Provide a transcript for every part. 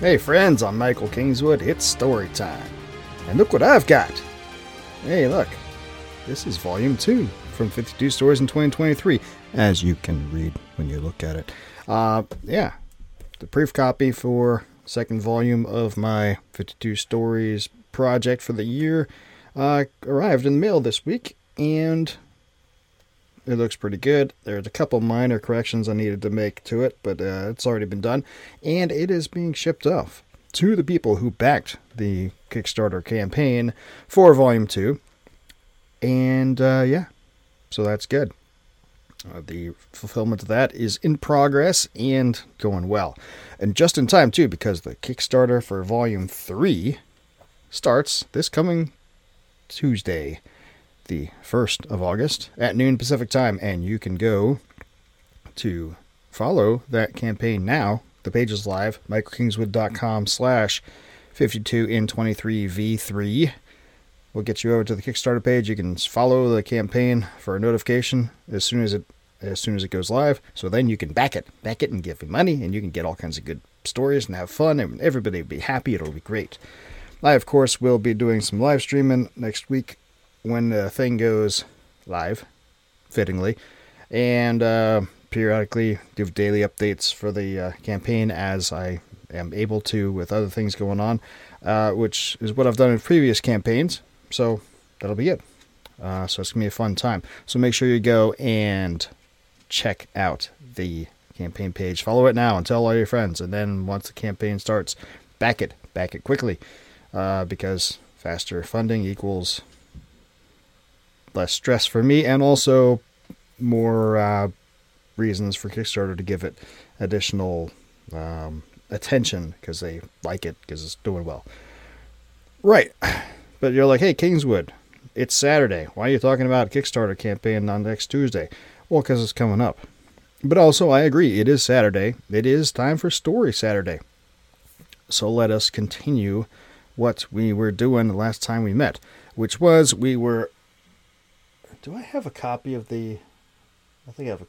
Hey friends, I'm Michael Kingswood. It's story time. And look what I've got. Hey, look. This is volume 2 from 52 Stories in 2023, as you can read when you look at it. Uh, yeah, the proof copy for second volume of my 52 Stories project for the year uh, arrived in the mail this week, and it looks pretty good. There's a couple minor corrections I needed to make to it, but uh, it's already been done. And it is being shipped off to the people who backed the Kickstarter campaign for Volume 2. And uh, yeah, so that's good. Uh, the fulfillment of that is in progress and going well. And just in time, too, because the Kickstarter for Volume 3 starts this coming Tuesday the 1st of August at noon Pacific time, and you can go to follow that campaign now. The page is live, michaelkingswood.com slash 52in23v3 will get you over to the Kickstarter page. You can follow the campaign for a notification as soon as it as soon as it goes live. So then you can back it, back it, and give me money, and you can get all kinds of good stories and have fun, and everybody will be happy. It'll be great. I, of course, will be doing some live streaming next week when the thing goes live, fittingly, and uh, periodically give daily updates for the uh, campaign as I am able to with other things going on, uh, which is what I've done in previous campaigns. So that'll be it. Uh, so it's gonna be a fun time. So make sure you go and check out the campaign page. Follow it now and tell all your friends. And then once the campaign starts, back it, back it quickly, uh, because faster funding equals less stress for me and also more uh, reasons for Kickstarter to give it additional um, attention because they like it because it's doing well. Right. But you're like, hey, Kingswood, it's Saturday. Why are you talking about a Kickstarter campaign on next Tuesday? Well, because it's coming up. But also, I agree, it is Saturday. It is time for Story Saturday. So let us continue what we were doing the last time we met, which was we were do I have a copy of the? I think I have a.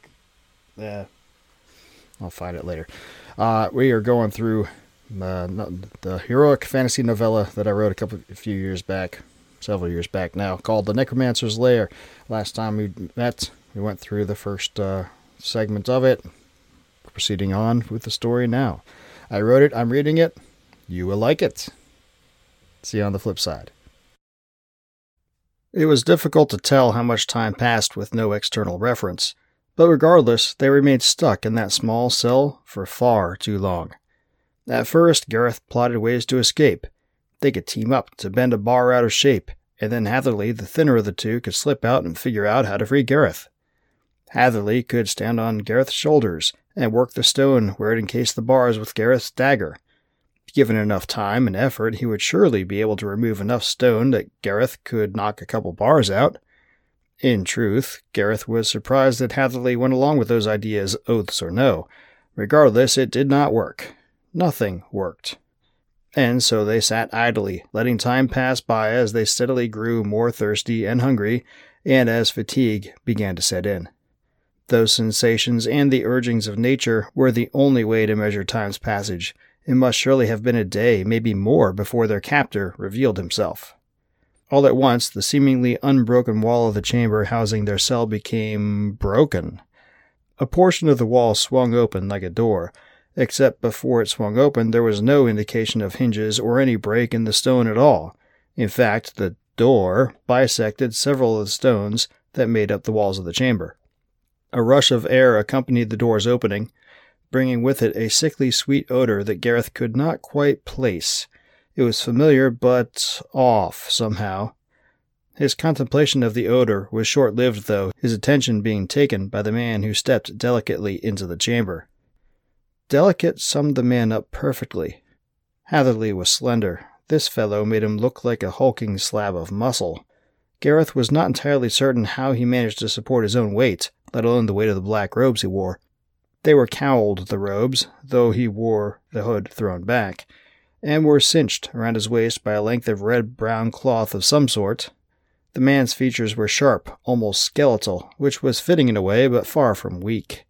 Yeah, I'll find it later. Uh, we are going through uh, the heroic fantasy novella that I wrote a couple, a few years back, several years back now, called The Necromancer's Lair. Last time we met, we went through the first uh, segment of it. Proceeding on with the story now. I wrote it. I'm reading it. You will like it. See you on the flip side. It was difficult to tell how much time passed with no external reference, but regardless, they remained stuck in that small cell for far too long. At first, Gareth plotted ways to escape. They could team up to bend a bar out of shape, and then Hatherley, the thinner of the two, could slip out and figure out how to free Gareth. Hatherley could stand on Gareth's shoulders and work the stone where it encased the bars with Gareth's dagger, Given enough time and effort, he would surely be able to remove enough stone that Gareth could knock a couple bars out. In truth, Gareth was surprised that Hatherley went along with those ideas, oaths or no. Regardless, it did not work. Nothing worked. And so they sat idly, letting time pass by as they steadily grew more thirsty and hungry, and as fatigue began to set in. Those sensations and the urgings of nature were the only way to measure time's passage, it must surely have been a day, maybe more, before their captor revealed himself. All at once, the seemingly unbroken wall of the chamber housing their cell became broken. A portion of the wall swung open like a door, except before it swung open there was no indication of hinges or any break in the stone at all. In fact, the door bisected several of the stones that made up the walls of the chamber. A rush of air accompanied the door's opening, bringing with it a sickly sweet odor that Gareth could not quite place. It was familiar, but off somehow. His contemplation of the odor was short lived, though, his attention being taken by the man who stepped delicately into the chamber. Delicate summed the man up perfectly. Hatherley was slender. This fellow made him look like a hulking slab of muscle. Gareth was not entirely certain how he managed to support his own weight, let alone the weight of the black robes he wore. They were cowled, the robes, though he wore the hood thrown back, and were cinched around his waist by a length of red brown cloth of some sort. The man's features were sharp, almost skeletal, which was fitting in a way, but far from weak.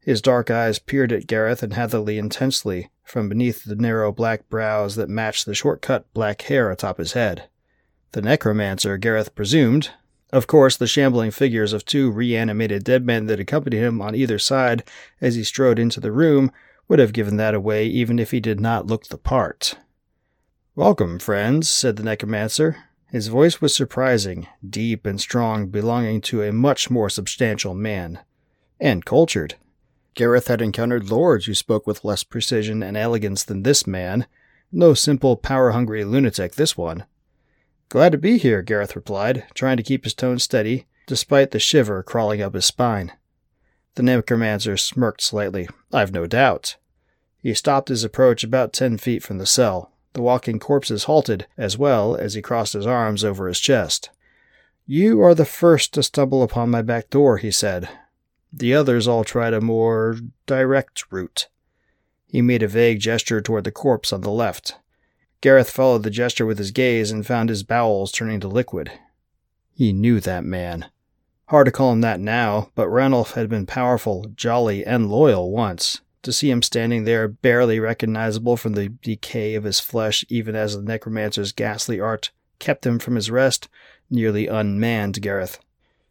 His dark eyes peered at Gareth and Hatherley intensely from beneath the narrow black brows that matched the short-cut black hair atop his head. The necromancer, Gareth presumed. Of course, the shambling figures of two reanimated dead men that accompanied him on either side as he strode into the room would have given that away even if he did not look the part. Welcome, friends, said the necromancer. His voice was surprising, deep and strong, belonging to a much more substantial man. And cultured. Gareth had encountered lords who spoke with less precision and elegance than this man. No simple, power hungry lunatic, this one. Glad to be here, Gareth replied, trying to keep his tone steady, despite the shiver crawling up his spine. The necromancer smirked slightly. I've no doubt. He stopped his approach about ten feet from the cell. The walking corpses halted, as well as he crossed his arms over his chest. You are the first to stumble upon my back door, he said. The others all tried a more direct route. He made a vague gesture toward the corpse on the left. Gareth followed the gesture with his gaze and found his bowels turning to liquid. He knew that man. Hard to call him that now, but Ranulph had been powerful, jolly, and loyal once. To see him standing there, barely recognizable from the decay of his flesh, even as the necromancer's ghastly art kept him from his rest, nearly unmanned Gareth.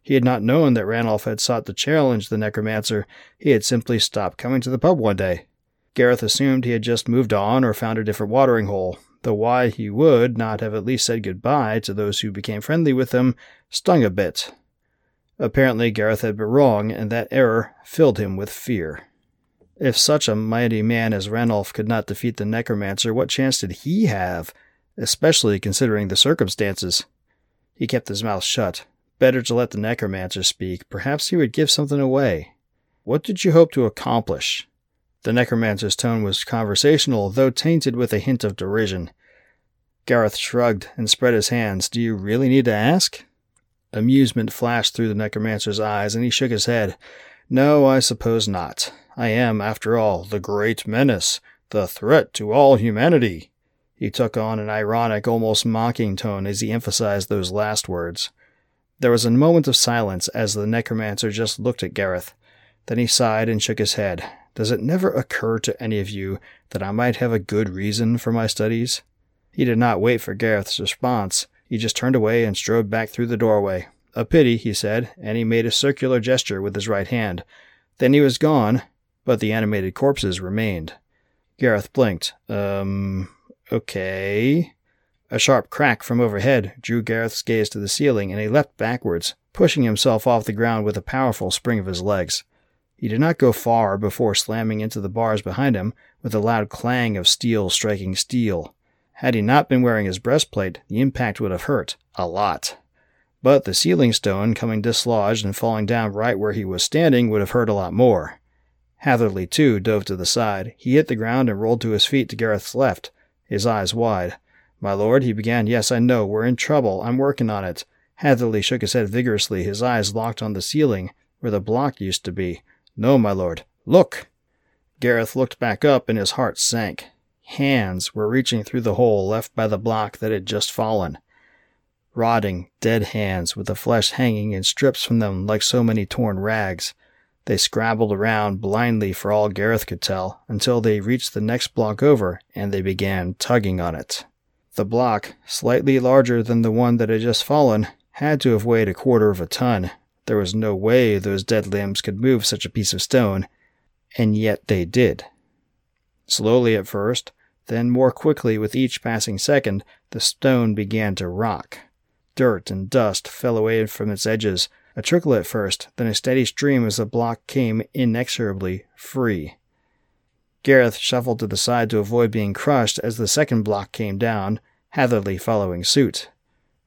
He had not known that Ranulph had sought to challenge the necromancer. He had simply stopped coming to the pub one day. Gareth assumed he had just moved on or found a different watering hole, though why he would not have at least said goodbye to those who became friendly with him stung a bit. Apparently, Gareth had been wrong, and that error filled him with fear. If such a mighty man as Ranulph could not defeat the necromancer, what chance did he have, especially considering the circumstances? He kept his mouth shut. Better to let the necromancer speak. Perhaps he would give something away. What did you hope to accomplish? The necromancer's tone was conversational, though tainted with a hint of derision. Gareth shrugged and spread his hands. Do you really need to ask? Amusement flashed through the necromancer's eyes, and he shook his head. No, I suppose not. I am, after all, the great menace, the threat to all humanity. He took on an ironic, almost mocking tone as he emphasized those last words. There was a moment of silence as the necromancer just looked at Gareth. Then he sighed and shook his head. Does it never occur to any of you that I might have a good reason for my studies? He did not wait for Gareth's response. He just turned away and strode back through the doorway. A pity, he said, and he made a circular gesture with his right hand. Then he was gone, but the animated corpses remained. Gareth blinked. Um, okay. A sharp crack from overhead drew Gareth's gaze to the ceiling, and he leapt backwards, pushing himself off the ground with a powerful spring of his legs. He did not go far before slamming into the bars behind him with a loud clang of steel striking steel. Had he not been wearing his breastplate, the impact would have hurt a lot. But the ceiling stone coming dislodged and falling down right where he was standing would have hurt a lot more. Hatherley, too, dove to the side. He hit the ground and rolled to his feet to Gareth's left, his eyes wide. My lord, he began, yes, I know, we're in trouble. I'm working on it. Hatherley shook his head vigorously, his eyes locked on the ceiling, where the block used to be. No, my lord. Look! Gareth looked back up and his heart sank. Hands were reaching through the hole left by the block that had just fallen. Rotting, dead hands with the flesh hanging in strips from them like so many torn rags. They scrabbled around blindly for all Gareth could tell until they reached the next block over and they began tugging on it. The block, slightly larger than the one that had just fallen, had to have weighed a quarter of a ton. There was no way those dead limbs could move such a piece of stone, and yet they did. Slowly at first, then more quickly with each passing second, the stone began to rock. Dirt and dust fell away from its edges, a trickle at first, then a steady stream as the block came inexorably free. Gareth shuffled to the side to avoid being crushed as the second block came down, Hatherley following suit.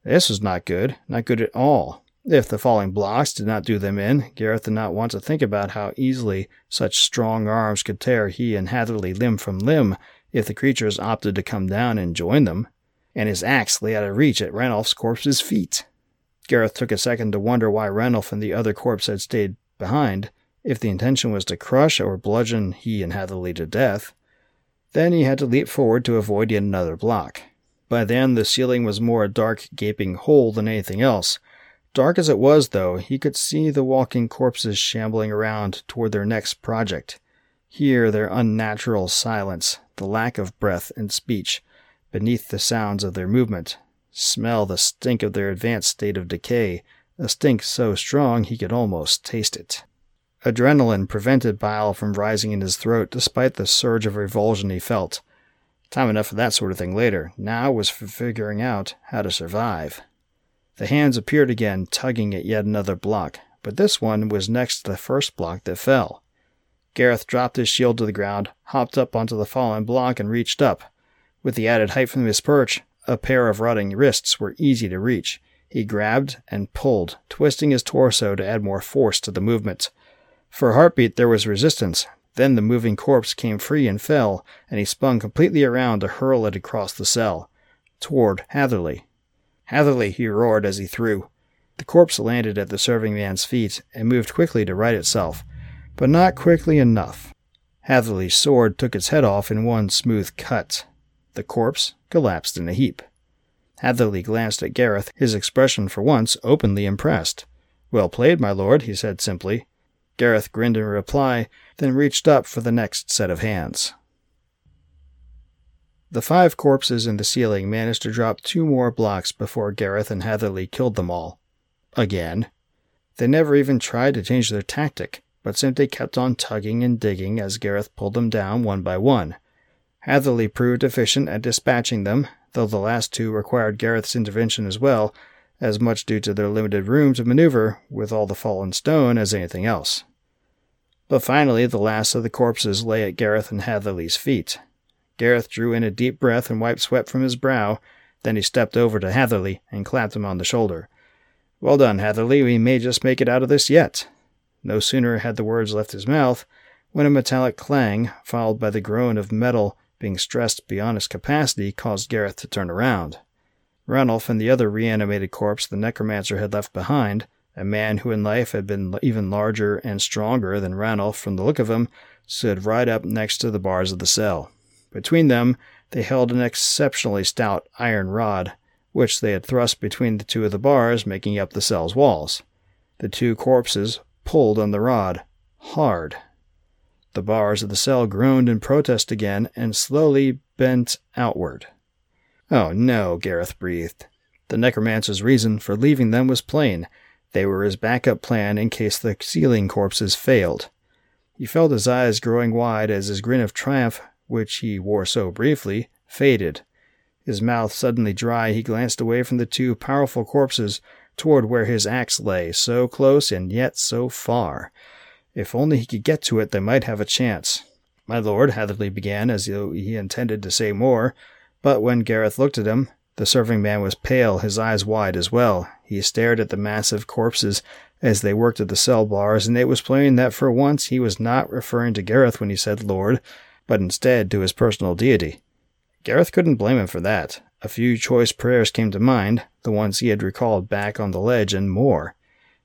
This was not good, not good at all. If the falling blocks did not do them in, Gareth did not want to think about how easily such strong arms could tear he and Hatherley limb from limb, if the creatures opted to come down and join them, and his axe lay out of reach at Ranulph's corpse's feet. Gareth took a second to wonder why Ranulph and the other corpse had stayed behind, if the intention was to crush or bludgeon he and Hatherley to death. Then he had to leap forward to avoid yet another block. By then, the ceiling was more a dark, gaping hole than anything else. Dark as it was, though, he could see the walking corpses shambling around toward their next project. Hear their unnatural silence, the lack of breath and speech, beneath the sounds of their movement. Smell the stink of their advanced state of decay, a stink so strong he could almost taste it. Adrenaline prevented bile from rising in his throat despite the surge of revulsion he felt. Time enough for that sort of thing later. Now was for figuring out how to survive. The hands appeared again, tugging at yet another block, but this one was next to the first block that fell. Gareth dropped his shield to the ground, hopped up onto the fallen block, and reached up. With the added height from his perch, a pair of rotting wrists were easy to reach. He grabbed and pulled, twisting his torso to add more force to the movement. For a heartbeat, there was resistance. Then the moving corpse came free and fell, and he spun completely around to hurl it across the cell, toward Hatherley. Hatherley, he roared as he threw. The corpse landed at the serving man's feet and moved quickly to right itself, but not quickly enough. Hatherley's sword took its head off in one smooth cut. The corpse collapsed in a heap. Hatherley glanced at Gareth, his expression for once openly impressed. Well played, my lord, he said simply. Gareth grinned in reply, then reached up for the next set of hands. The five corpses in the ceiling managed to drop two more blocks before Gareth and Hatherley killed them all. Again. They never even tried to change their tactic, but simply kept on tugging and digging as Gareth pulled them down one by one. Hatherley proved efficient at dispatching them, though the last two required Gareth's intervention as well, as much due to their limited room to maneuver with all the fallen stone as anything else. But finally, the last of the corpses lay at Gareth and Hatherley's feet. Gareth drew in a deep breath and wiped sweat from his brow. Then he stepped over to Hatherley and clapped him on the shoulder. Well done, Hatherley. We may just make it out of this yet. No sooner had the words left his mouth when a metallic clang, followed by the groan of metal being stressed beyond its capacity, caused Gareth to turn around. Ranulph and the other reanimated corpse the necromancer had left behind a man who in life had been even larger and stronger than Ranulph from the look of him, stood right up next to the bars of the cell. Between them, they held an exceptionally stout iron rod, which they had thrust between the two of the bars making up the cell's walls. The two corpses pulled on the rod, hard. The bars of the cell groaned in protest again and slowly bent outward. Oh no, Gareth breathed. The necromancer's reason for leaving them was plain. They were his backup plan in case the ceiling corpses failed. He felt his eyes growing wide as his grin of triumph, which he wore so briefly, faded. His mouth suddenly dry, he glanced away from the two powerful corpses toward where his axe lay, so close and yet so far. If only he could get to it, they might have a chance. My lord, Hatherley began, as though he intended to say more, but when Gareth looked at him, the serving man was pale, his eyes wide as well. He stared at the massive corpses as they worked at the cell bars, and it was plain that for once he was not referring to Gareth when he said Lord, but instead to his personal deity. Gareth couldn't blame him for that. A few choice prayers came to mind, the ones he had recalled back on the ledge, and more.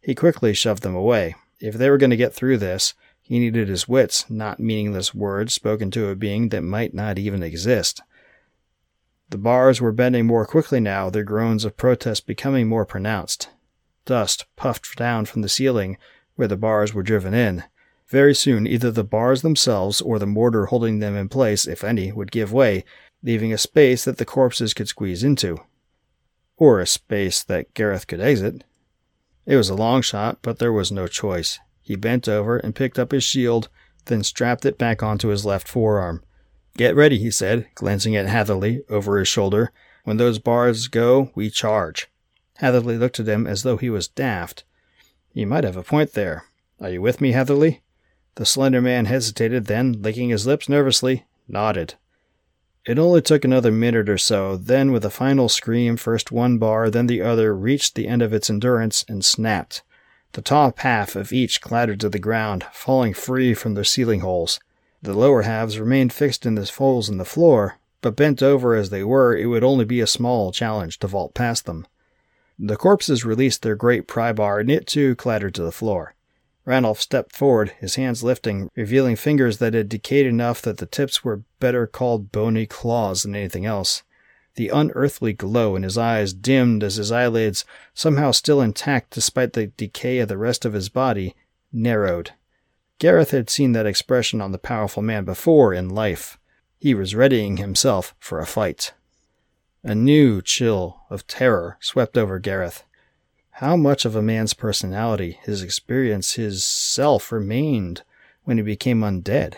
He quickly shoved them away. If they were going to get through this, he needed his wits, not meaningless words spoken to a being that might not even exist. The bars were bending more quickly now, their groans of protest becoming more pronounced. Dust puffed down from the ceiling where the bars were driven in. Very soon, either the bars themselves or the mortar holding them in place, if any, would give way, leaving a space that the corpses could squeeze into. Or a space that Gareth could exit. It was a long shot, but there was no choice. He bent over and picked up his shield, then strapped it back onto his left forearm. Get ready, he said, glancing at Hatherley over his shoulder. When those bars go, we charge. Hatherley looked at him as though he was daft. You might have a point there. Are you with me, Hatherley? The slender man hesitated, then, licking his lips nervously, nodded. It only took another minute or so, then, with a final scream, first one bar, then the other reached the end of its endurance and snapped. The top half of each clattered to the ground, falling free from their ceiling holes. The lower halves remained fixed in the holes in the floor, but bent over as they were, it would only be a small challenge to vault past them. The corpses released their great pry bar, and it too clattered to the floor. Ranulph stepped forward, his hands lifting, revealing fingers that had decayed enough that the tips were better called bony claws than anything else. The unearthly glow in his eyes dimmed as his eyelids, somehow still intact despite the decay of the rest of his body, narrowed. Gareth had seen that expression on the powerful man before in life. He was readying himself for a fight. A new chill of terror swept over Gareth. How much of a man's personality, his experience, his self remained when he became undead?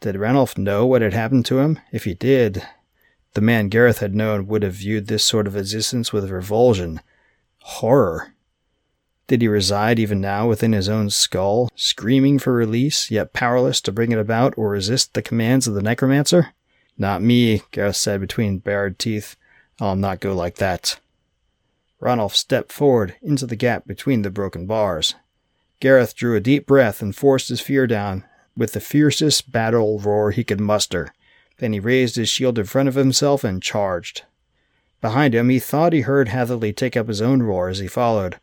Did Ranulph know what had happened to him? If he did, the man Gareth had known would have viewed this sort of existence with revulsion, horror. Did he reside even now within his own skull, screaming for release, yet powerless to bring it about or resist the commands of the necromancer? Not me, Gareth said between bared teeth. I'll not go like that. Ranulph stepped forward into the gap between the broken bars. Gareth drew a deep breath and forced his fear down with the fiercest battle roar he could muster. Then he raised his shield in front of himself and charged. Behind him, he thought he heard Hatherley take up his own roar as he followed.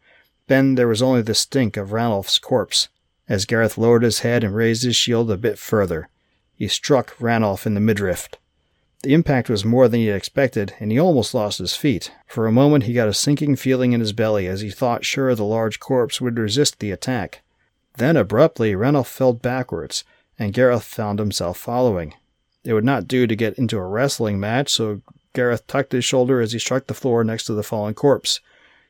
Then there was only the stink of Ranulph's corpse. As Gareth lowered his head and raised his shield a bit further, he struck Ranulph in the midriff. The impact was more than he had expected, and he almost lost his feet. For a moment he got a sinking feeling in his belly as he thought sure the large corpse would resist the attack. Then abruptly Ranulph fell backwards, and Gareth found himself following. It would not do to get into a wrestling match, so Gareth tucked his shoulder as he struck the floor next to the fallen corpse.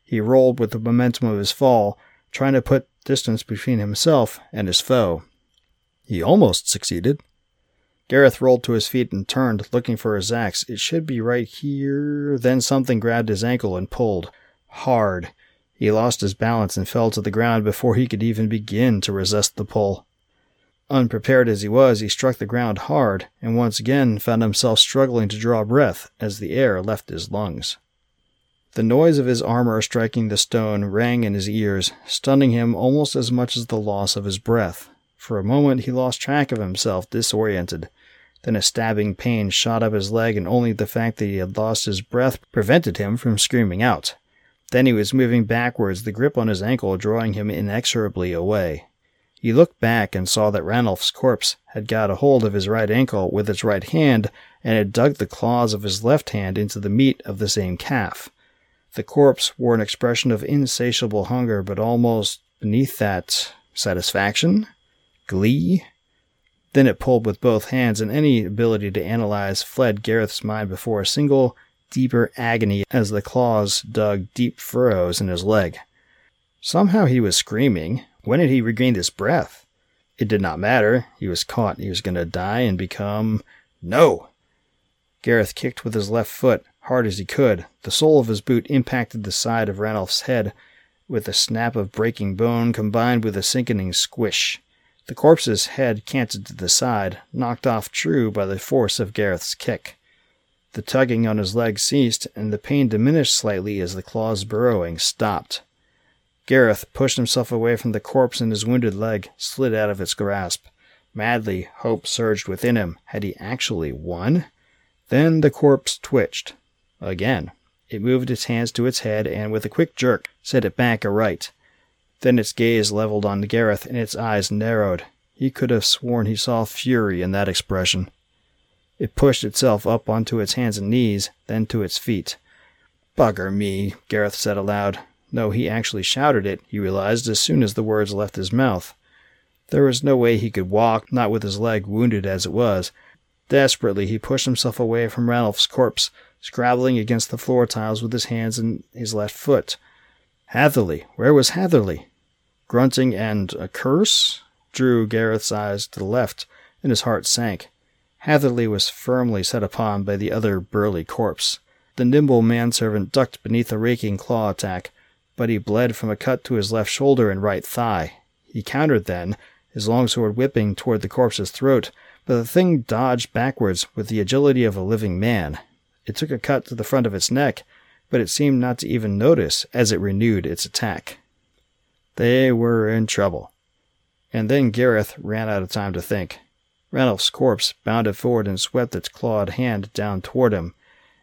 He rolled with the momentum of his fall, trying to put distance between himself and his foe. He almost succeeded. Gareth rolled to his feet and turned, looking for his axe. It should be right here. Then something grabbed his ankle and pulled. Hard. He lost his balance and fell to the ground before he could even begin to resist the pull. Unprepared as he was, he struck the ground hard, and once again found himself struggling to draw breath as the air left his lungs. The noise of his armor striking the stone rang in his ears, stunning him almost as much as the loss of his breath. For a moment he lost track of himself, disoriented. Then a stabbing pain shot up his leg, and only the fact that he had lost his breath prevented him from screaming out. Then he was moving backwards, the grip on his ankle drawing him inexorably away. He looked back and saw that Ranulph's corpse had got a hold of his right ankle with its right hand and had dug the claws of his left hand into the meat of the same calf. The corpse wore an expression of insatiable hunger, but almost beneath that, satisfaction? Glee? Then it pulled with both hands, and any ability to analyze fled Gareth's mind before a single, deeper agony as the claws dug deep furrows in his leg. Somehow he was screaming, when had he regained his breath? It did not matter. He was caught. He was going to die and become. No! Gareth kicked with his left foot, hard as he could. The sole of his boot impacted the side of Ranulph's head with a snap of breaking bone combined with a sickening squish. The corpse's head canted to the side, knocked off true by the force of Gareth's kick. The tugging on his leg ceased, and the pain diminished slightly as the claw's burrowing stopped. Gareth pushed himself away from the corpse and his wounded leg slid out of its grasp. Madly, hope surged within him. Had he actually won? Then the corpse twitched. Again. It moved its hands to its head and, with a quick jerk, set it back aright. Then its gaze leveled on Gareth and its eyes narrowed. He could have sworn he saw fury in that expression. It pushed itself up onto its hands and knees, then to its feet. Bugger me, Gareth said aloud. No, he actually shouted it, he realized, as soon as the words left his mouth. There was no way he could walk, not with his leg wounded as it was. Desperately, he pushed himself away from Ranulph's corpse, scrabbling against the floor tiles with his hands and his left foot. Hatherley! Where was Hatherley? Grunting and a curse drew Gareth's eyes to the left, and his heart sank. Hatherley was firmly set upon by the other burly corpse. The nimble manservant ducked beneath a raking claw attack, but he bled from a cut to his left shoulder and right thigh. He countered then, his longsword whipping toward the corpse's throat, but the thing dodged backwards with the agility of a living man. It took a cut to the front of its neck, but it seemed not to even notice as it renewed its attack. They were in trouble. And then Gareth ran out of time to think. Ranulph's corpse bounded forward and swept its clawed hand down toward him.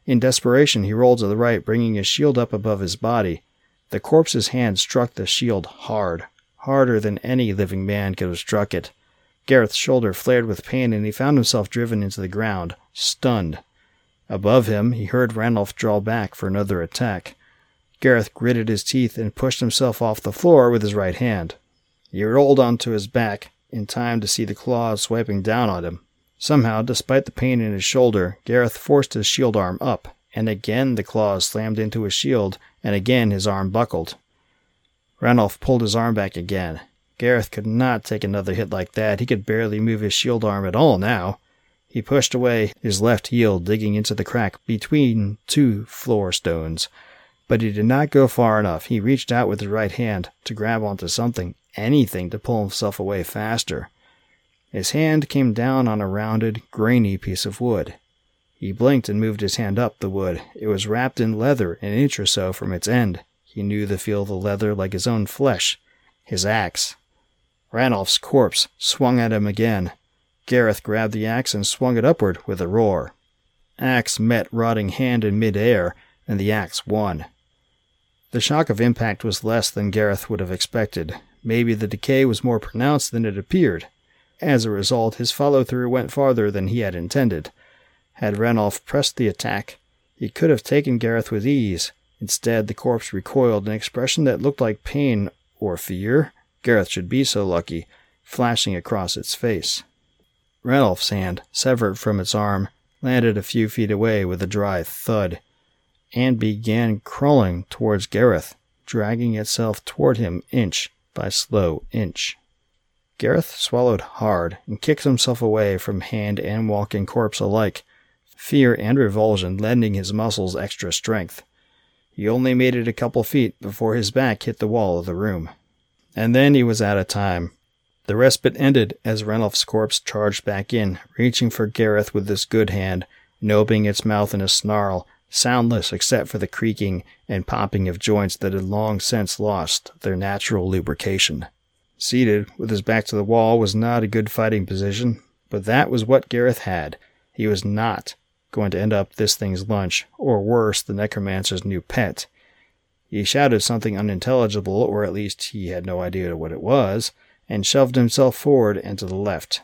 In desperation, he rolled to the right, bringing his shield up above his body. The corpse's hand struck the shield hard, harder than any living man could have struck it. Gareth's shoulder flared with pain, and he found himself driven into the ground, stunned. Above him, he heard Ranulph draw back for another attack. Gareth gritted his teeth and pushed himself off the floor with his right hand. He rolled onto his back in time to see the claws swiping down on him. Somehow, despite the pain in his shoulder, Gareth forced his shield arm up, and again the claws slammed into his shield, and again his arm buckled. Ranulph pulled his arm back again. Gareth could not take another hit like that. He could barely move his shield arm at all now. He pushed away, his left heel digging into the crack between two floor stones. But he did not go far enough. He reached out with his right hand to grab onto something, anything to pull himself away faster. His hand came down on a rounded, grainy piece of wood. He blinked and moved his hand up the wood. It was wrapped in leather an inch or so from its end. He knew the feel of the leather like his own flesh. His axe. Ranulph's corpse swung at him again. Gareth grabbed the axe and swung it upward with a roar. Axe met rotting hand in midair, and the axe won. The shock of impact was less than Gareth would have expected. Maybe the decay was more pronounced than it appeared. As a result, his follow through went farther than he had intended. Had Ranulph pressed the attack, he could have taken Gareth with ease. Instead, the corpse recoiled, an expression that looked like pain or fear. Gareth should be so lucky, flashing across its face. Ranulph's hand, severed from its arm, landed a few feet away with a dry thud and began crawling towards Gareth, dragging itself toward him inch by slow inch. Gareth swallowed hard and kicked himself away from hand and walking corpse alike, fear and revulsion lending his muscles extra strength. He only made it a couple feet before his back hit the wall of the room. And then he was out of time. The respite ended as Ranulph's corpse charged back in, reaching for Gareth with his good hand and its mouth in a snarl soundless except for the creaking and popping of joints that had long since lost their natural lubrication. Seated, with his back to the wall, was not a good fighting position, but that was what Gareth had. He was not going to end up this thing's lunch, or worse, the necromancer's new pet. He shouted something unintelligible, or at least he had no idea what it was, and shoved himself forward and to the left.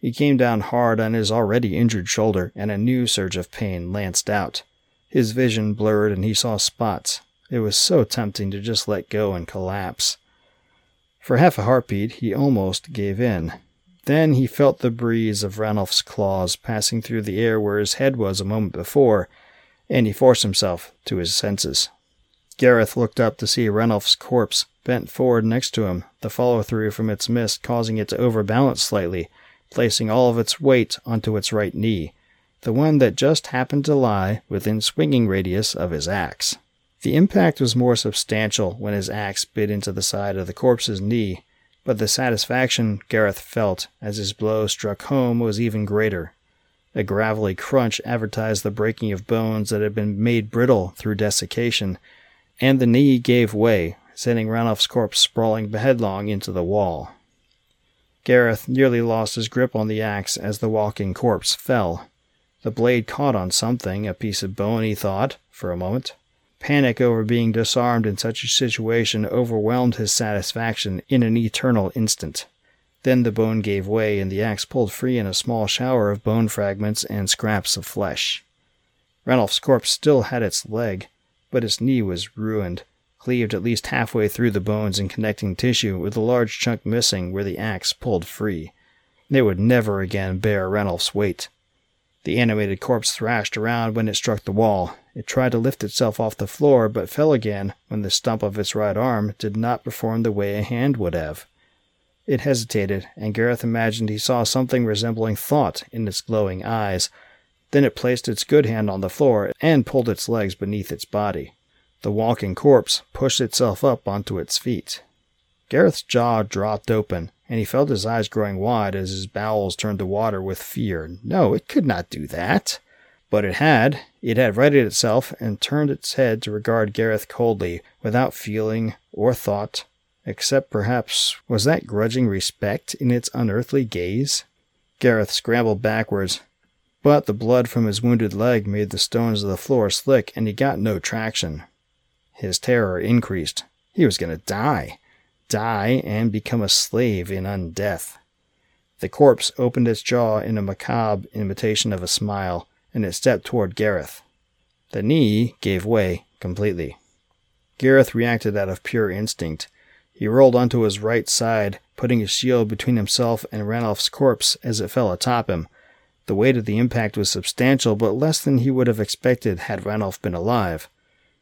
He came down hard on his already injured shoulder, and a new surge of pain lanced out. His vision blurred and he saw spots. It was so tempting to just let go and collapse. For half a heartbeat, he almost gave in. Then he felt the breeze of Ranulph's claws passing through the air where his head was a moment before, and he forced himself to his senses. Gareth looked up to see Ranulph's corpse bent forward next to him, the follow through from its mist causing it to overbalance slightly, placing all of its weight onto its right knee the one that just happened to lie within swinging radius of his axe. The impact was more substantial when his axe bit into the side of the corpse's knee, but the satisfaction Gareth felt as his blow struck home was even greater. A gravelly crunch advertised the breaking of bones that had been made brittle through desiccation, and the knee gave way, sending Ranulph's corpse sprawling headlong into the wall. Gareth nearly lost his grip on the axe as the walking corpse fell. The blade caught on something, a piece of bone, he thought, for a moment. Panic over being disarmed in such a situation overwhelmed his satisfaction in an eternal instant. Then the bone gave way, and the axe pulled free in a small shower of bone fragments and scraps of flesh. Ranulph's corpse still had its leg, but its knee was ruined, cleaved at least halfway through the bones and connecting tissue, with a large chunk missing where the axe pulled free. They would never again bear Ranulph's weight. The animated corpse thrashed around when it struck the wall. It tried to lift itself off the floor, but fell again when the stump of its right arm did not perform the way a hand would have. It hesitated, and Gareth imagined he saw something resembling thought in its glowing eyes. Then it placed its good hand on the floor and pulled its legs beneath its body. The walking corpse pushed itself up onto its feet. Gareth's jaw dropped open, and he felt his eyes growing wide as his bowels turned to water with fear. No, it could not do that. But it had. It had righted itself and turned its head to regard Gareth coldly, without feeling or thought, except perhaps was that grudging respect in its unearthly gaze? Gareth scrambled backwards, but the blood from his wounded leg made the stones of the floor slick and he got no traction. His terror increased. He was going to die. Die and become a slave in undeath. The corpse opened its jaw in a macabre imitation of a smile, and it stepped toward Gareth. The knee gave way completely. Gareth reacted out of pure instinct. He rolled onto his right side, putting his shield between himself and Ranulph's corpse as it fell atop him. The weight of the impact was substantial, but less than he would have expected had Ranulph been alive.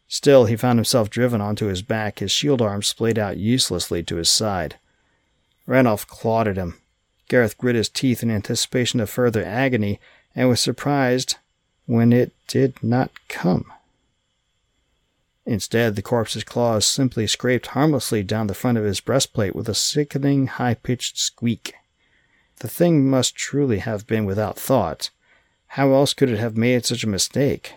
Still, he found himself driven onto his back, his shield arm splayed out uselessly to his side. Ranulph clawed at him. Gareth grit his teeth in anticipation of further agony and was surprised when it did not come. Instead, the corpse's claws simply scraped harmlessly down the front of his breastplate with a sickening, high pitched squeak. The thing must truly have been without thought. How else could it have made such a mistake?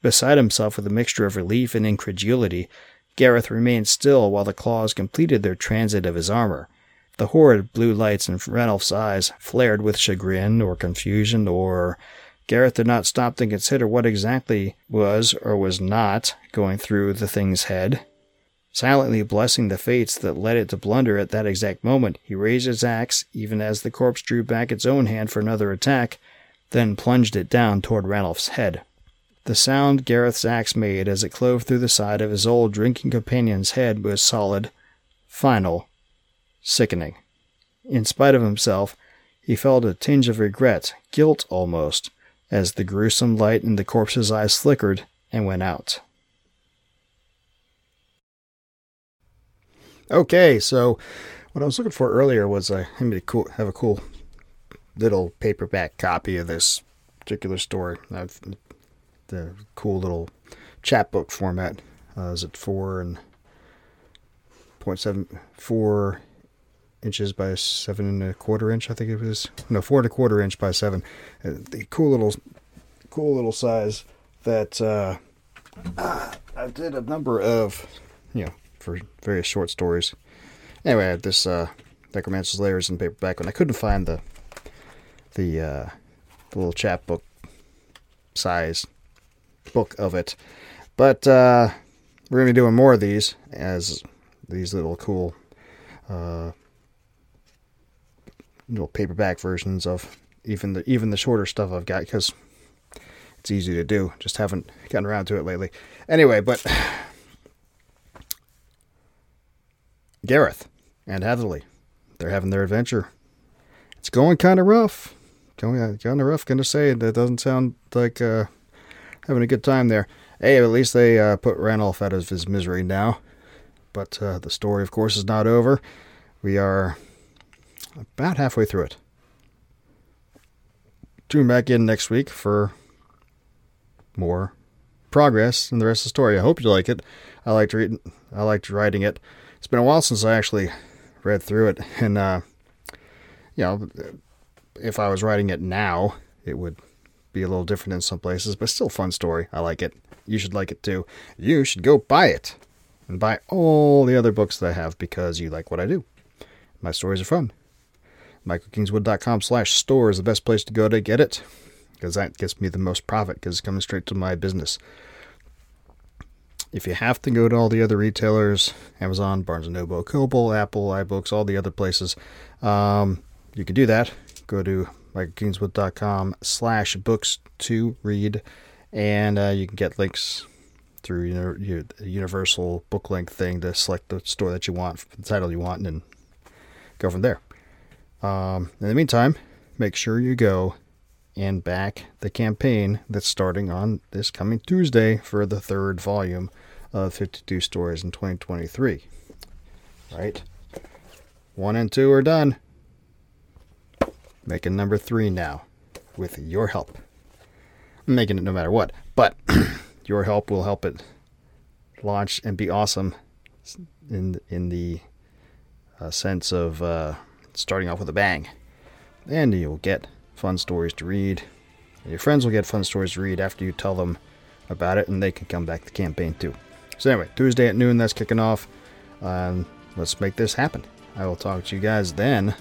Beside himself with a mixture of relief and incredulity, Gareth remained still while the claws completed their transit of his armor. The horrid blue lights in Ranulph's eyes flared with chagrin or confusion or Gareth did not stop to consider what exactly was or was not going through the thing's head. Silently blessing the fates that led it to blunder at that exact moment, he raised his axe even as the corpse drew back its own hand for another attack, then plunged it down toward Ranulph's head. The sound Gareth's axe made as it clove through the side of his old drinking companion's head was solid, final, sickening. In spite of himself, he felt a tinge of regret, guilt almost, as the gruesome light in the corpse's eyes flickered and went out. Okay, so what I was looking for earlier was I uh, to cool, have a cool little paperback copy of this particular story. I've, the cool little chapbook format. Uh, is it four and point seven four inches by seven and a quarter inch. I think it was no four and a quarter inch by seven. Uh, the cool little, cool little size that uh, I did a number of, you know, for various short stories. Anyway, I had this uh, Necromancer's Lair in paperback, and I couldn't find the the, uh, the little chapbook size book of it, but uh, we're gonna be doing more of these as these little cool uh, little paperback versions of even the even the shorter stuff I've got because it's easy to do. Just haven't gotten around to it lately. Anyway, but Gareth and Hatherley, they're having their adventure. It's going kind of rough. Going kind of rough. Gonna say that doesn't sound like uh, having a good time there. Hey, at least they uh, put Ranulph out of his misery now. But uh, the story, of course, is not over. We are about halfway through it. Tune back in next week for more progress in the rest of the story. I hope you like it. I liked reading. I liked writing it. It's been a while since I actually read through it, and uh, you know, if I was writing it now, it would be a little different in some places, but still fun story. I like it. You should like it too. You should go buy it and buy all the other books that I have because you like what I do. My stories are fun michaelkingswood.com slash store is the best place to go to get it because that gets me the most profit because it's coming straight to my business. If you have to go to all the other retailers, Amazon, Barnes & Noble, Kobo, Apple, iBooks, all the other places, um, you can do that. Go to michaelkingswood.com slash books to read, and uh, you can get links through your, your universal book link thing to select the store that you want, the title you want, and go from there. Um, in the meantime, make sure you go and back the campaign that's starting on this coming Tuesday for the third volume of 52 Stories in 2023. Right? One and two are done. Making number three now with your help. I'm making it no matter what, but your help will help it launch and be awesome in in the uh, sense of uh, starting off with a bang. And you'll get fun stories to read. And your friends will get fun stories to read after you tell them about it, and they can come back to the campaign too. So, anyway, Tuesday at noon, that's kicking off. Um, let's make this happen. I will talk to you guys then.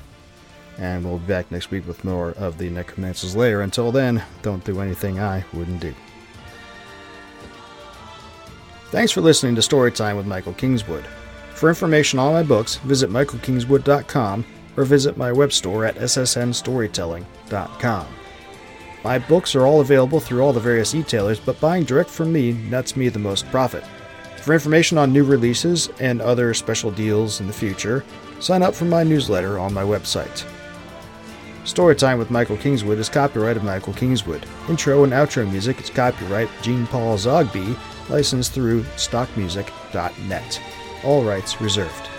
And we'll be back next week with more of the Necromancer's Lair. Until then, don't do anything I wouldn't do. Thanks for listening to Storytime with Michael Kingswood. For information on my books, visit michaelkingswood.com or visit my web store at ssnstorytelling.com. My books are all available through all the various retailers, but buying direct from me nets me the most profit. For information on new releases and other special deals in the future, sign up for my newsletter on my website. Storytime with Michael Kingswood is copyright of Michael Kingswood. Intro and outro music is copyright Jean Paul Zogby, licensed through stockmusic.net. All rights reserved.